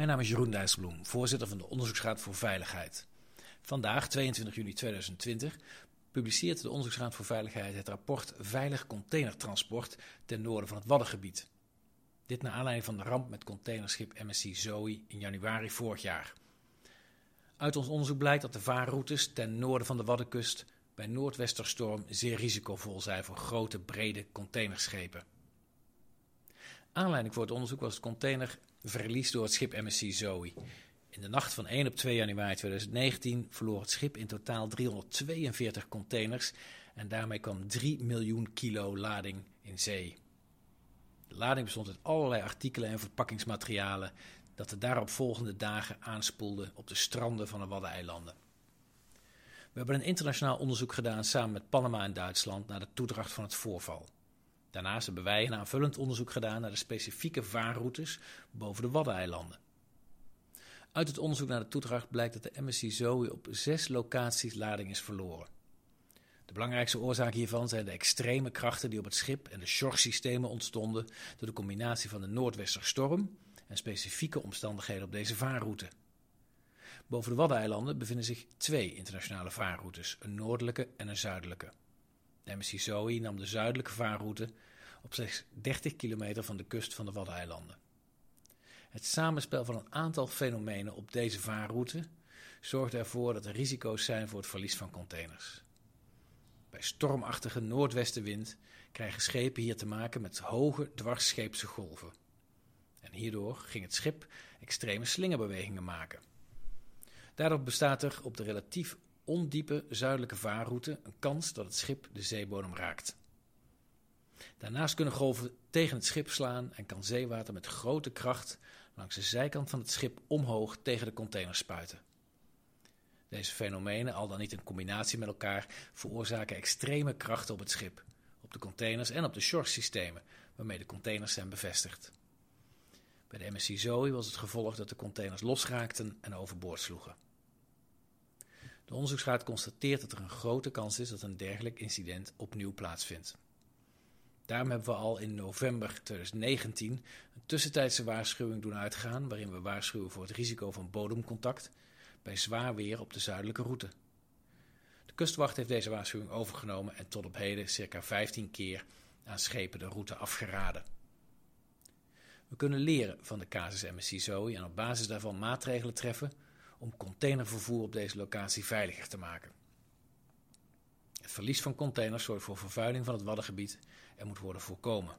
Mijn naam is Jeroen Dijsselbloem, voorzitter van de Onderzoeksraad voor Veiligheid. Vandaag, 22 juli 2020, publiceert de Onderzoeksraad voor Veiligheid het rapport Veilig containertransport ten noorden van het Waddengebied. Dit naar aanleiding van de ramp met containerschip MSC Zoe in januari vorig jaar. Uit ons onderzoek blijkt dat de vaarroutes ten noorden van de Waddenkust bij noordwesterstorm zeer risicovol zijn voor grote, brede containerschepen. Aanleiding voor het onderzoek was het containerverlies door het schip MSC Zoe. In de nacht van 1 op 2 januari 2019 verloor het schip in totaal 342 containers en daarmee kwam 3 miljoen kilo lading in zee. De lading bestond uit allerlei artikelen en verpakkingsmaterialen dat de daarop volgende dagen aanspoelde op de stranden van de Waddeneilanden. We hebben een internationaal onderzoek gedaan samen met Panama en Duitsland naar de toedracht van het voorval. Daarnaast hebben wij een aanvullend onderzoek gedaan naar de specifieke vaarroutes boven de Waddeneilanden. Uit het onderzoek naar de toedracht blijkt dat de MSC Zoe op zes locaties lading is verloren. De belangrijkste oorzaak hiervan zijn de extreme krachten die op het schip en de shortsystemen ontstonden door de combinatie van de noordwesterstorm en specifieke omstandigheden op deze vaarroute. Boven de Waddeneilanden bevinden zich twee internationale vaarroutes, een noordelijke en een zuidelijke. MSC Zoe nam de zuidelijke vaarroute op slechts 30 kilometer van de kust van de Waddeneilanden. Het samenspel van een aantal fenomenen op deze vaarroute zorgt ervoor dat er risico's zijn voor het verlies van containers. Bij stormachtige noordwestenwind krijgen schepen hier te maken met hoge dwarsscheepse golven. En hierdoor ging het schip extreme slingerbewegingen maken. Daardoor bestaat er op de relatief ondiepe zuidelijke vaarroute een kans dat het schip de zeebodem raakt. Daarnaast kunnen golven tegen het schip slaan en kan zeewater met grote kracht langs de zijkant van het schip omhoog tegen de container spuiten. Deze fenomenen, al dan niet in combinatie met elkaar, veroorzaken extreme krachten op het schip, op de containers en op de shore-systemen waarmee de containers zijn bevestigd. Bij de MSC Zoe was het gevolg dat de containers losraakten en overboord sloegen. De onderzoeksraad constateert dat er een grote kans is dat een dergelijk incident opnieuw plaatsvindt. Daarom hebben we al in november 2019 een tussentijdse waarschuwing doen uitgaan, waarin we waarschuwen voor het risico van bodemcontact bij zwaar weer op de zuidelijke route. De kustwacht heeft deze waarschuwing overgenomen en tot op heden circa 15 keer aan schepen de route afgeraden. We kunnen leren van de casus MSC Zoe en op basis daarvan maatregelen treffen om containervervoer op deze locatie veiliger te maken. Het verlies van containers zorgt voor vervuiling van het Waddengebied en moet worden voorkomen.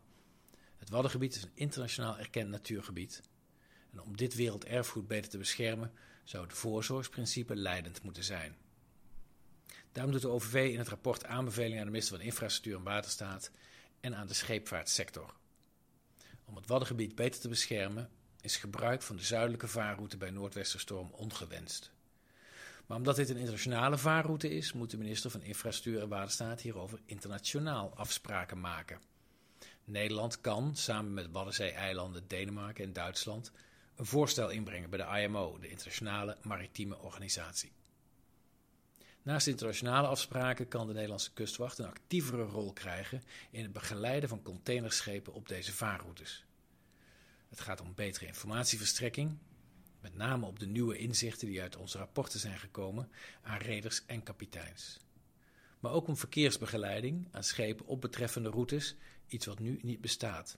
Het Waddengebied is een internationaal erkend natuurgebied. En om dit werelderfgoed beter te beschermen, zou het voorzorgsprincipe leidend moeten zijn. Daarom doet de OVV in het rapport aanbevelingen aan de minister van Infrastructuur en Waterstaat en aan de scheepvaartsector. Om het Waddengebied beter te beschermen is gebruik van de zuidelijke vaarroute bij Noordwesterstorm ongewenst. Maar omdat dit een internationale vaarroute is, moet de minister van Infrastructuur en Waterstaat hierover internationaal afspraken maken. Nederland kan, samen met Waddenzee-eilanden, Denemarken en Duitsland, een voorstel inbrengen bij de IMO, de Internationale Maritieme Organisatie. Naast internationale afspraken kan de Nederlandse kustwacht een actievere rol krijgen in het begeleiden van containerschepen op deze vaarroutes. Het gaat om betere informatieverstrekking, met name op de nieuwe inzichten die uit onze rapporten zijn gekomen aan reders en kapiteins. Maar ook om verkeersbegeleiding aan schepen op betreffende routes, iets wat nu niet bestaat.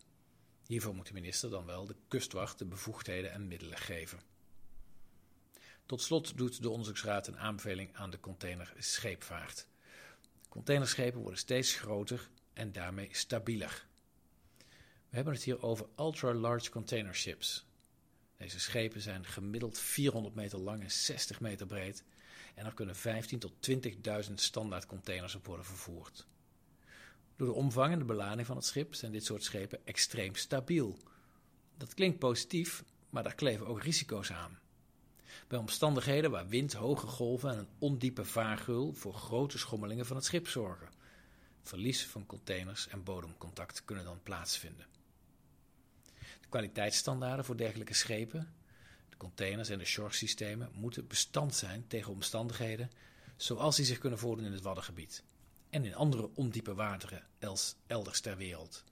Hiervoor moet de minister dan wel de kustwacht de bevoegdheden en middelen geven. Tot slot doet de onderzoeksraad een aanbeveling aan de containerscheepvaart. Containerschepen worden steeds groter en daarmee stabieler. We hebben het hier over ultra-large container ships. Deze schepen zijn gemiddeld 400 meter lang en 60 meter breed en er kunnen 15 tot 20.000 standaard containers op worden vervoerd. Door de omvang en de belading van het schip zijn dit soort schepen extreem stabiel. Dat klinkt positief, maar daar kleven ook risico's aan. Bij omstandigheden waar wind, hoge golven en een ondiepe vaargeul voor grote schommelingen van het schip zorgen. Verlies van containers en bodemcontact kunnen dan plaatsvinden. De kwaliteitsstandaarden voor dergelijke schepen, de containers en de shore-systemen moeten bestand zijn tegen omstandigheden zoals die zich kunnen voordoen in het Waddengebied en in andere ondiepe wateren elders ter wereld.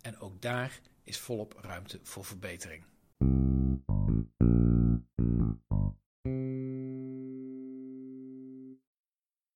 En ook daar is volop ruimte voor verbetering.